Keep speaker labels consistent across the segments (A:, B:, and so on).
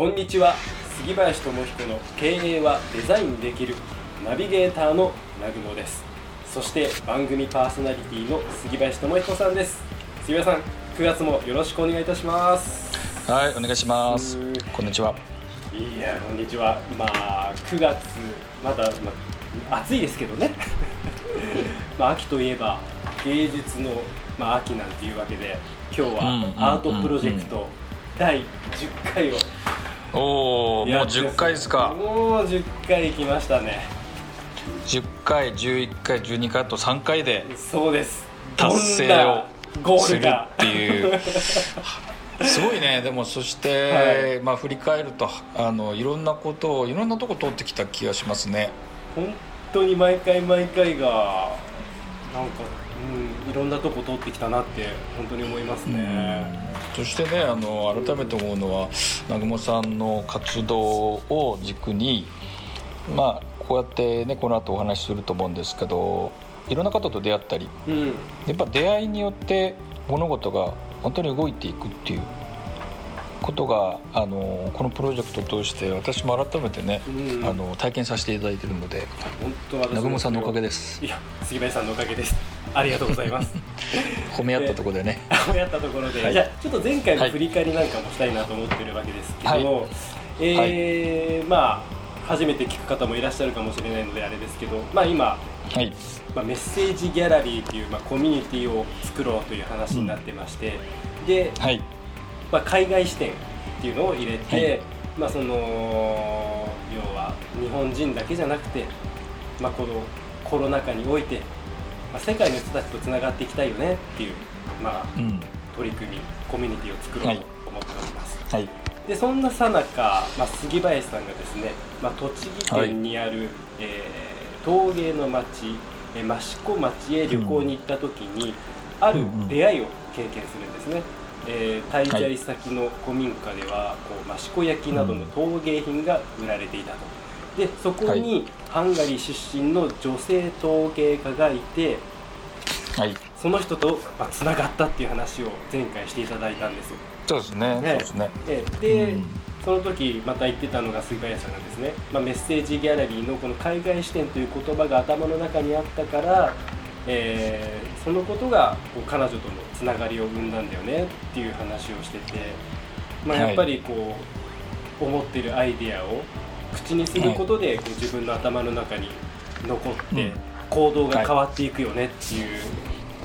A: こんにちは。杉林智彦の経営はデザインできるナビゲーターの南雲です。そして番組パーソナリティの杉林智彦さんです。杉林さん9月もよろしくお願いいたします。
B: はいお願いします。こんにちは。い
A: やこんにちは。まあ9月まだ、まあ、暑いですけどね。まあ秋といえば芸術の、まあ、秋なんていうわけで今日はアートプロジェクト第10回を
B: おおもう10回ですか。
A: もう10回来ましたね。
B: 10回11回12回と3回で
A: そうです。
B: 達成を
A: する
B: っていう。すごいね。でもそして、はい、まあ振り返るとあのいろんなことをいろんなとこ通ってきた気がしますね。
A: 本当に毎回毎回がなんか、うん、いろんなとこ通ってきたなって本当に思いますね。
B: そしてねあの改めて思うのは南雲さんの活動を軸にまあこうやってねこの後お話しすると思うんですけどいろんな方と出会ったり、うん、やっぱ出会いによって物事が本当に動いていくっていうことがあのこのプロジェクトを通して私も改めてね、うん、あの体験させていただいているので本当は南雲さんのおかげです。
A: いや杉林さんのおかげですありがとうございます。
B: 褒め合ったところでね。
A: 褒め合ったところで、はい、じゃあちょっと前回の振り返りなんかもしたいなと思ってるわけですけど、はい、えーはい、まあ初めて聞く方もいらっしゃるかもしれないのであれですけど、まあ、今、はい。まあ、メッセージギャラリーという、まあ、コミュニティを作ろうという話になってまして、うん、で、はい。まあ、海外視点っていうのを入れて、はい、まあ、その要は日本人だけじゃなくて、まあ、このコロナ禍において、まあ、世界の人たちとつながっていきたいよねっていう、まあ、うん、取り組みコミュニティを作ろうと思っております。はい、でそんなさなか、まあ、杉林さんがですね、まあ、栃木県にある、はい、えー、陶芸の町益子町へ旅行に行った時に、うん、ある出会いを経験するんですね。えー、滞在先の古民家では、こう益子焼などの陶芸品が売られていたと。でそこにハンガリー出身の女性陶芸家がいて、はい、その人とつな、まあ、がったっていう話を前回していただいたんです
B: そうですね。ね。そうですね。
A: で、うん、その時また言ってたのが杉林さんがですね、まあ、メッセージギャラリーのこの海外視点という言葉が頭の中にあったからえー、そのことがこう彼女とのつながりを生んだんだよねっていう話をしてて、まあ、やっぱりこう、はい、思ってるアイデアを口にすることで、こう自分の頭の中に残って行動が変わっていくよねっていう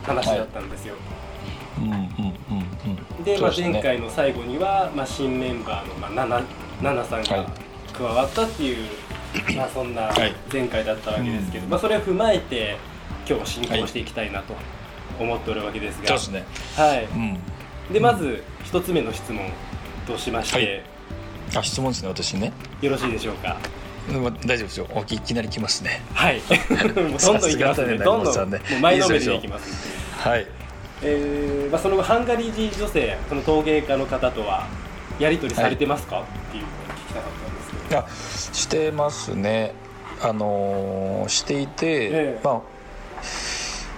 A: 話だったんですよ。で、まあ、前回の最後には、まあ、新メンバーの、まあ、ナナナナさんが加わったっていう、まあ、そんな前回だったわけですけど、まあ、それを踏まえて今日進行していきたいなと思っておるわけですが、はい、うん、でまず一つ目の質問としまして、
B: はい、あ質問ですね私ね。
A: よろしいでしょうか？
B: 大丈夫ですよ。いきなり来ますね。
A: はい。もうどんどんいきますね。どんどんもう前のめりでいきます。
B: はい。
A: えーまあ、その後ハンガリー人女性その陶芸家の方とはやり取りされてますか、はい、っていうのを聞きたかったんですけど。あ
B: してますね。あのー、していて、ええ、まあ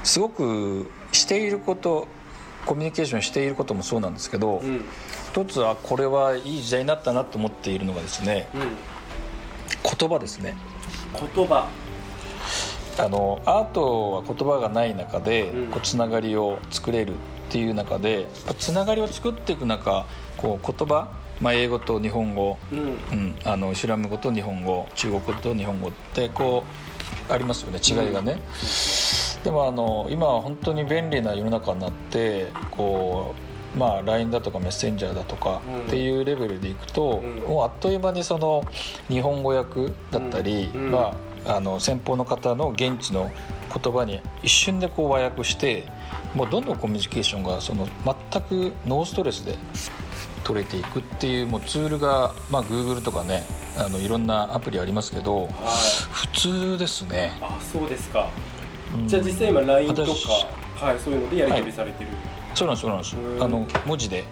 B: すごくしていることコミュニケーションしていることもそうなんですけど、うん、一つはこれはいい時代になったなと思っているのがですね、うん、言葉ですね。
A: 言葉。
B: あのアートは言葉がない中で、うん、こうつながりを作れるっていう中でつながりを作っていく中こう言葉、まあ、英語と日本語、うん、うん、あのイスラム語と日本語中国語と日本語ってこうありますよね違いがね。うん。でもあの今は本当に便利な世の中になってこうまあ LINE だとかメッセンジャーだとかっていうレベルでいくと、もうあっという間にその日本語訳だったり、まあ、あの先方の方の現地の言葉に一瞬でこう和訳してもうどんどんコミュニケーションがその全くノーストレスで取れていくっていうもうツールが、まあ、Google とかねあのいろんなアプリありますけど、はい、普通ですね。
A: あそうですか、うん、じゃあ実際今 LINE とか、はい、そういうのでやり取りされてる、はい
B: そうなんですそうなんです。あの文字で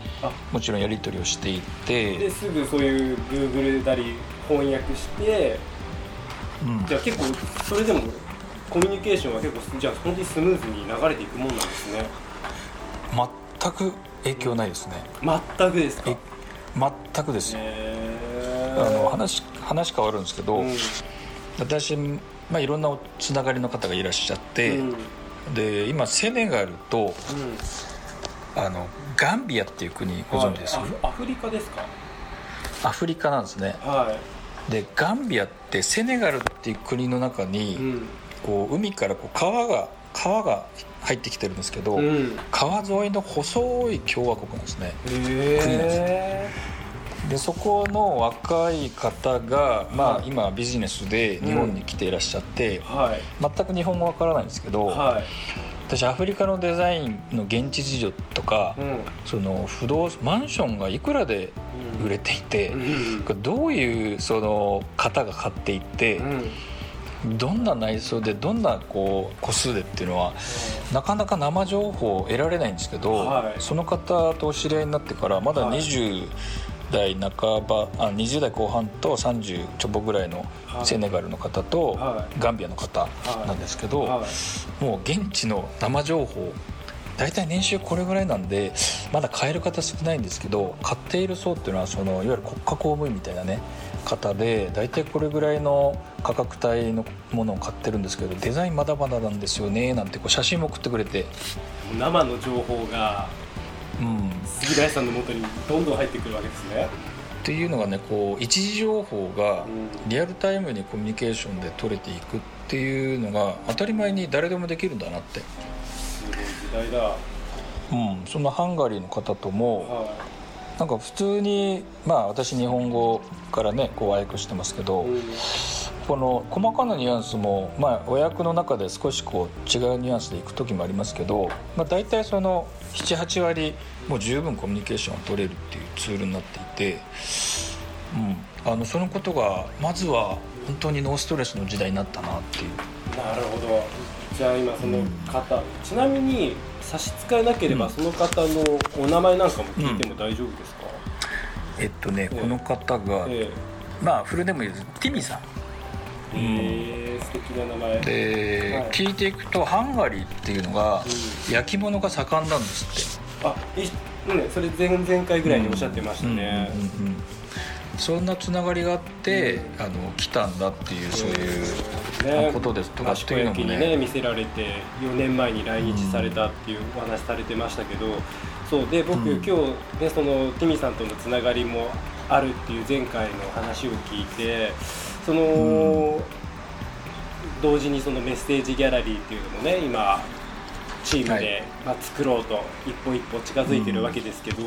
B: もちろんやり取りをしていて。
A: ですぐそういう Google なり翻訳して、うん、じゃあ結構それでもコミュニケーションは結構じゃあ本当にスムーズに流れていくもんなんですね。
B: 全く影響ないですね。
A: 全くですか？
B: 全くです。あの話話変わるんですけど、うん、私、まあ、いろんなつながりの方がいらっしゃって、うん、で今セネガルと、うん、あのガンビアっていう国ご存知です、
A: はい、アフリカですか？
B: アフリカなんですね、はい、でガンビアってセネガルっていう国の中に、こう海からこう川が川が入ってきてるんですけど、うん、川沿いの細い共和国なんですね、国なんです。でそこの若い方が、まあ、はい、今ビジネスで日本に来ていらっしゃって、うんはい、全く日本語わからないんですけど、はい、私アフリカのデザインの現地事情とか、うん、その不動マンションがいくらで売れていて、うん、どういうその方が買っていって。どんな内装でどんなこう個数でっていうのは、なかなか生情報を得られないんですけど、はい、その方とお知り合いになってからまだ20代半ばあ20代後半と30ちょぼぐらいのセネガルの方とガンビアの方なんですけど、もう現地の生情報大体年収これぐらいなんでまだ買える方少ないんですけど買っている層っていうのはそのいわゆる国家公務員みたいなね方で大体これぐらいの価格帯のものを買ってるんですけどデザインまだまだなんですよねなんてこう写真も送ってくれて。
A: 生の情報が、うん、杉林さんのもとにどんどん入ってくるわけですね。
B: っていうのがねこう一時情報がリアルタイムにコミュニケーションで取れていくっていうのが当たり前に誰でもできるんだなって。
A: すごい時代だ。
B: うん。そんなハンガリーの方とも、はい、なんか普通にまあ私日本語からねこう和訳してますけど、うんこの細かなニュアンスも、まあ、和訳の中で少しこう違うニュアンスでいく時もありますけど、まあ、大体その78割もう十分コミュニケーションを取れるっていうツールになっていて、うん、あのそのことがまずは本当にノーストレスの時代になったなっていう。
A: なるほど。じゃあ今その方、うん、ちなみに差し支えなければその方のお名前なんかも聞いても大丈夫ですか、
B: うん、えっとね、えこの方が、えまあフルネーム言うとティミさん
A: へえ素敵な名前。
B: で、はい、聞いていくとハンガリーっていうのが、焼き物が盛んなんです
A: って。あいねそれ前々回ぐらいにおっしゃってましたね。
B: そんなつながりがあって、うん、あの来たんだっていうそういう、ね、ことですとかっていうのも
A: ね。ね見せられて4年前に来日されたっていうお話されてましたけど、そうで僕、うん、今日ねそのティミさんとのつながりもあるっていう前回の話を聞いてその、同時にそのメッセージギャラリーっていうのもね今チームで、まあ、作ろうと一歩一歩近づいてるわけですけど、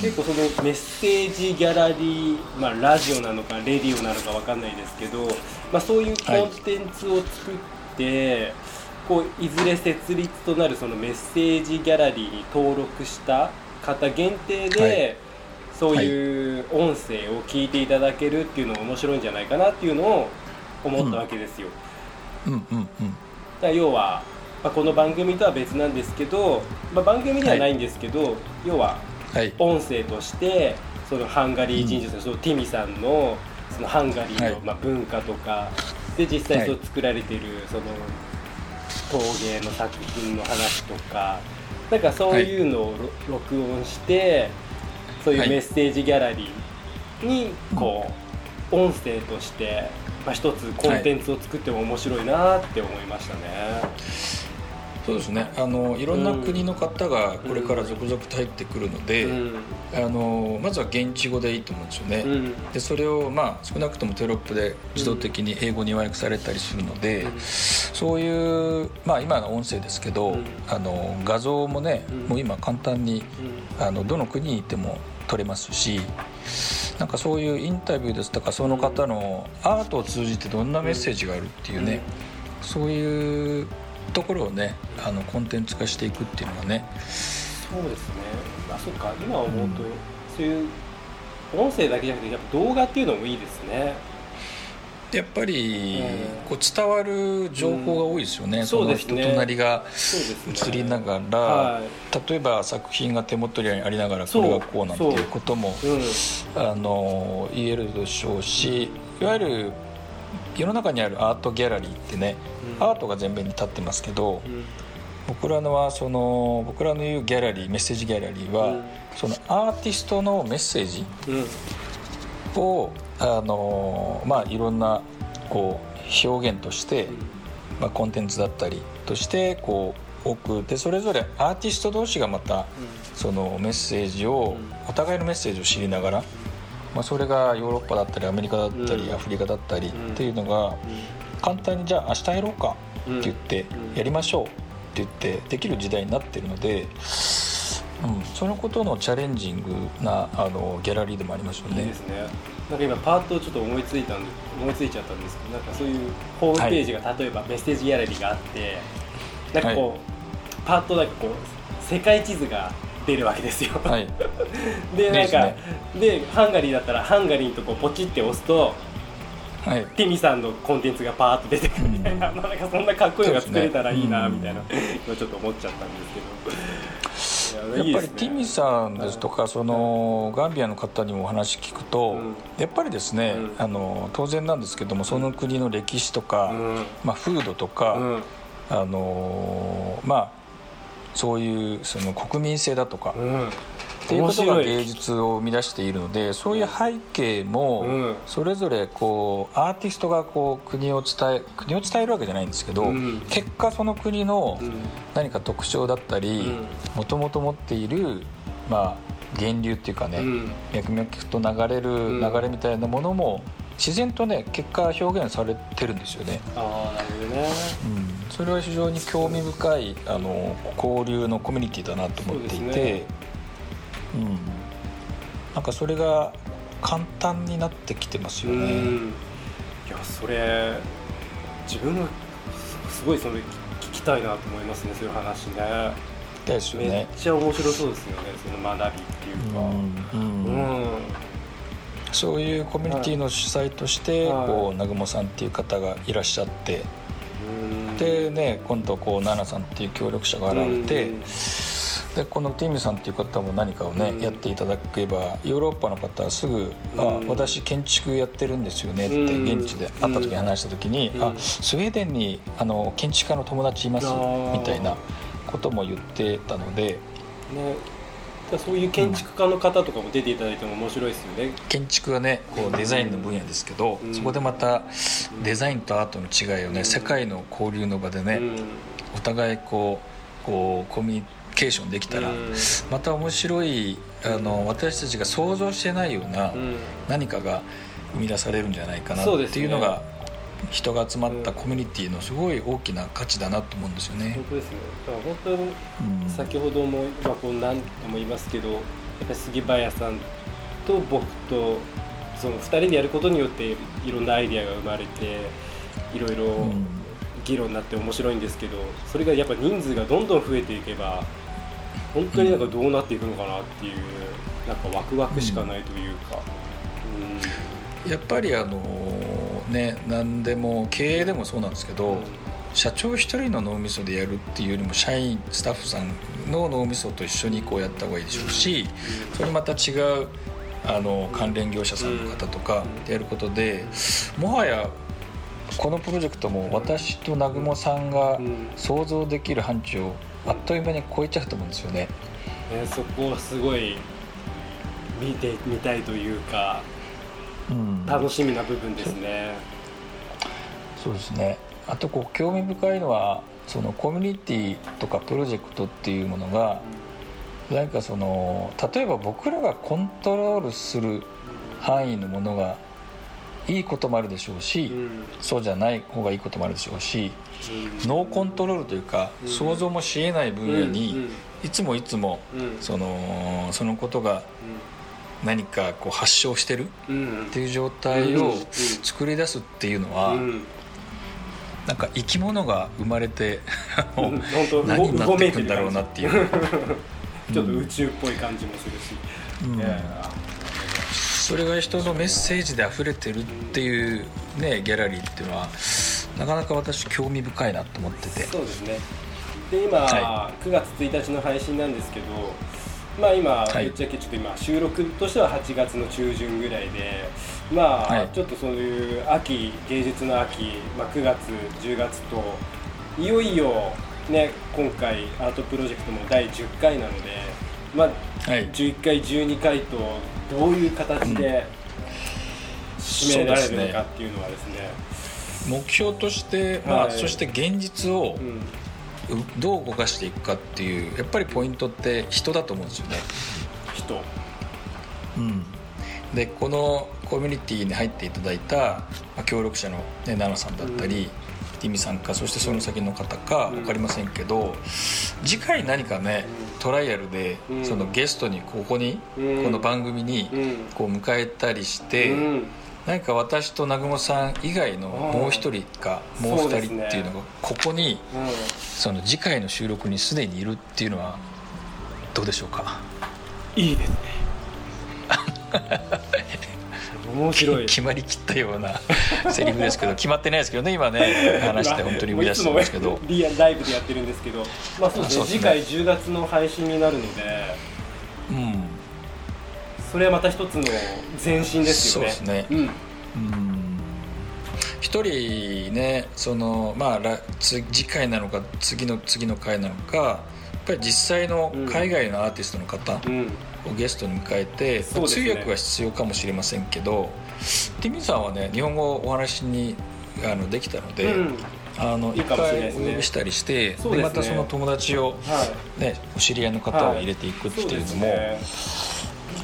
A: 結構そのメッセージギャラリー、まあ、ラジオなのかレディオなのか分かんないですけど、まあ、そういうコンテンツを作って、こういずれ設立となるそのメッセージギャラリーに登録した方限定で、そういう音声を聞いていただけるっていうのが面白いんじゃないかなっていうのを思ったわけですよ。
B: うん。うん。うん、
A: だ要は、まあ、この番組とは別なん。ですけど、まあ、番組ではないん。ですけど、はい、要は音声としてそのハンガリー人女性のそのティミさん。のそのハンガリーのまあ文化とかで実際そう作られてるその陶芸の作品の話とかなん。かそういうのを録音して。そういうメッセージギャラリーにこう、音声として、まあ、一つコンテンツを作っても面白いなって思いましたね。
B: そうですね。あのいろんな国の方がこれから続々と入ってくるので、うん、あのまずは現地語でいいと思うんですよね、うん、でそれを、まあ、少なくともテロップで自動的に英語に和訳されたりするので、うん、そういう、まあ、今の音声ですけど、あの画像もね、もう今簡単に、あのどの国にいても取れますしなんかそういうインタビューですとかその方のアートを通じてどんなメッセージがあるっていうね、そういうところをねあのコンテンツ化していくっていうのがね。
A: そうですね。あそっか。今思うと、そういう音声だけじゃなくてやっぱ動画っていうのもいいですね
B: やっぱりこう伝わる情報が多いですよね、うん、その人となりが映りながら、ねはい、例えば作品が手元にありながらこれがこうなんていうことも、う。ん、あの言えるでしょうしいわゆる世の中にあるアートギャラリーってね、うん、アートが前面に立ってますけど、僕らのはその僕らの言うギャラリーメッセージギャラリーは、そのアーティストのメッセージを、あのまあいろんなこう表現として、まあ、コンテンツだったりとしてこう置く。でそれぞれアーティスト同士がまたそのメッセージをお互いのメッセージを知りながら、まあ、それがヨーロッパだったりアメリカだったりアフリカだったりっていうのが簡単にじゃあ明日やろうかって言ってやりましょうって言ってできる時代になってるので。うん、そのことのチャレンジングなあのギャラリーでもありますよね。
A: いいですね。なんか今パートをちょっと思いついたんで思いついちゃったんですけど、なんかそういうホームページが、はい、例えばメッセージギャラリーがあって、なんかこう、はい、パートなんかこう世界地図が出るわけですよ。はい、でなんかで、ね、ハンガリーだったらハンガリーのとこポチって押すと。はい、ティミさんのコンテンツがパーッと出てくるみたいな、うん、なんかそんなかっこいいのが作れたらいいなみたいな、ねうん、ちょっと思っちゃったんですけ
B: ど。やっぱりティミさんですとかそのガンビアの方にもお話聞くと、やっぱりですね、あの当然なんですけどもその国の歴史とか、まあ、風土とか、あのまあそういうその国民性だとか、ってい。うことが芸術を生み出しているのでそういう背景もそれぞれこうアーティストがこう国を伝え国を伝えるわけじゃないんですけど、結果その国の何か特徴だったりもともと持っているまあ源流っていうかね、脈々と流れる流れみたいなものも自然とね結果表現されてるんですよね。
A: あなるほどね、
B: うん、それは非常に興味深いあの交流のコミュニティだなと思っていて。うん、なんかそれが簡単になってきてますよね。
A: いやそれ自分がすごいそれ聞きたいなと思いますねそういう話ね。
B: ですよね。
A: めっちゃ面白そうですよねその学びっていうか、うん、うん。
B: そういうコミュニティの主催として、はい、こう南雲さんっていう方がいらっしゃってでね今度こう奈々さんっていう協力者が現れてでこのティムさんっていう方も何かをね、うん、やっていただけばヨーロッパの方はすぐ「あ私建築やってるんですよね」って現地で会った時に話した時に「あスウェーデンにあの建築家の友達います」みたいなことも言ってたので。
A: ねそういう建築家の方とかも出ていただいても面白いですよね、
B: 建築はねこうデザインの分野ですけど、うん、そこでまたデザインとアートの違いをね、うん、世界の交流の場でね、うん、お互いこうこうコミュニケーションできたらまた面白いあの私たちが想像してないような何かが生み出されるんじゃないかなっていうのが人が集まったコミュニティのすごい大きな価値だなと思うんですよね。
A: 本当ですね。だから本当に先ほども、まあ、こう何度も言いますけどやっぱり杉林さんと僕とその2人でやることによっていろんなアイディアが生まれていろいろ議論になって面白いんですけどそれがやっぱ人数がどんどん増えていけば本当になんかどうなっていくのかなっていう、なんかワクワクしかないというか、
B: うん、やっぱりあのね何でも経営でもそうなんですけど、うん、社長一人の脳みそでやるっていうよりも社員スタッフさんの脳みそと一緒にこうやった方がいいでしょうし、うん、それまた違うあの関連業者さんの方とかでやることでもはやこのプロジェクトも私と南雲さんが想像できる範疇をあっという間に超えちゃうと思うんですよね。
A: ねそこはすごい見てみたいというか、うん、楽しみな部分ですね。
B: そうですね。あとこう興味深いのはそのコミュニティとかプロジェクトっていうものが、うん、なんかその例えば僕らがコントロールする範囲のものがいいこともあるでしょうし、うん、そうじゃない方がいいこともあるでしょうし、うん、ノーコントロールというか、うん、想像もしえない分野に、いつもいつも、そのそのことが何かこう発症してるっていう状態を作り出すっていうのは、なんか生き物が生まれて何になっていくんだろうなっていう。
A: ちょっと宇宙っぽい感じもするし、うん、
B: それが人のメッセージで溢れてるっていうねギャラリーっていうのはなかなか私興味深いなと思ってて。
A: そうですね。で今、はい、9月1日の配信なんですけどまあ今、ぶっちゃけちょっと今収録としては8月の中旬ぐらいでまあ、ちょっとそういう秋芸術の秋、まあ、9月10月といよいよね今回アートプロジェクトも第10回なのでまあ、11回12回とどういう形で締められるのかっていうのはですね、
B: 目標として、まあ、そして現実を、どう動かしていくかっていうやっぱりポイントって人だと思うんですよね。
A: 人。
B: うん。でこのコミュニティに入っていただいた協力者の、ね、奈々さんだったり、ティミさんかそしてその先の方か分かりませんけど、次回何かねトライアルで、そのゲストにここに、この番組にこう迎えたりして、何か私と南雲さん以外のもう一人かもう二人っていうのがここにその次回の収録にすでにいるっていうのはどうでしょうか？
A: いいですね。面白い。
B: 決まりきったようなセリフですけど決まってないですけどね今ね。話して本当に思い出してますけど。
A: リアライブでやってるんですけど。まあそうですね。次回10月の配信になるので。うんそれはまた一つの前進ですよね。
B: そうですね。うん。一人ねそのまあ次回なのか次の次の回なのかやっぱり実際の海外のアーティストの方をゲストに迎えて、うん、通訳は必要かもしれませんけど、ティミさんはね日本語お話にあのできたので、うん。あの一回お呼びしたりして、で、ね、またその友達を、ね、はい、お知り合いの方を入れていくっていうのも、はい。ね、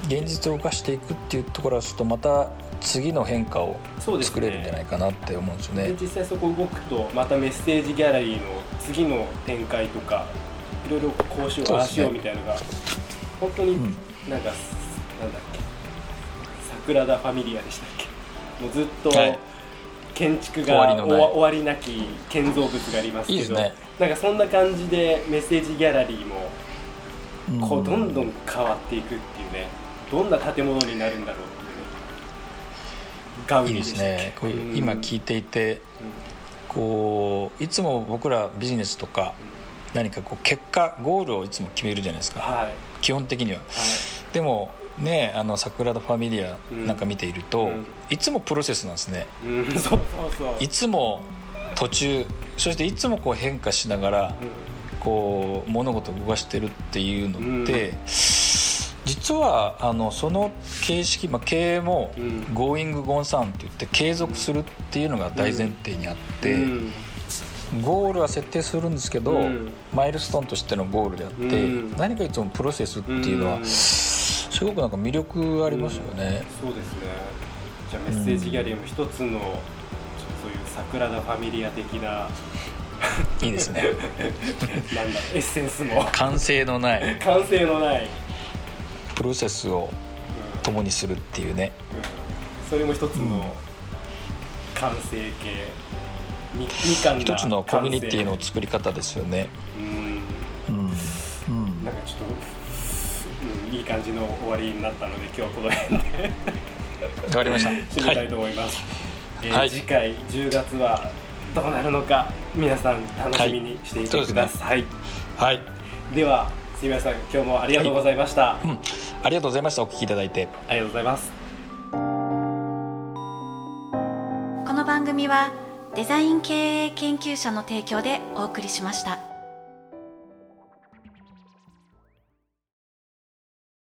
B: 現実を動かしていくっていうところはちょっとまた次の変化を作れるんじゃないかなって思うんですよね、
A: ね、実際そこ動くとまたメッセージギャラリーの次の展開とかいろいろこうしようああしようみたいなのが、本当になんか、うん、なんだっけ桜田ファミリアでしたっけ？もうずっと、建築が終わりなき建造物がありますけど、ね、なんかそんな感じでメッセージギャラリーもこうどんどん変わっていくっていうねどんな建物になるんだろう
B: ガウディですね。こういう今聞いていて、こういつも僕らビジネスとか何かこう結果ゴールをいつも決めるじゃないですか、はい、基本的には、はい、でもねあの桜田ファミリアなんか見ていると、うん、いつもプロセスなんですね、
A: うん、そうそう
B: そう。いつも途中そしていつもこう変化しながら、こう物事を動かしてるっていうのって、実はあのその形式、まあ、経営も「Going Gon って言って継続するっていうのが大前提にあって、ゴールは設定するんですけど、マイルストーンとしてのゴールであって、何かいつもプロセスっていうのは、すごくなんか魅力ありますよね。
A: そうですね。じゃあメッセージギャラリーも一つの、そういう桜田ファミリア的な
B: いいですね。
A: なんだエッセンスも。
B: 完成のない。
A: 完成のない
B: プロセスを共にするっていうね、
A: それも一つの完成形、
B: みみ一つのコミュニティの作り方ですよね。
A: うん、うん。うん、なんかちょっと、うん、いい感じの終わりになったので今日はこの辺で。
B: わかりました。
A: 締めたいと思います、はい、えーはい、次回10月はどうなるのか皆さん楽しみにしていてください、
B: はい、はい、
A: ではすみません今日もありがとうございました、
B: はいうん、ありがとうございました。お聞きいただいて。
A: ありがとうございます。
C: この番組はデザイン経営研究者の提供でお送りしました。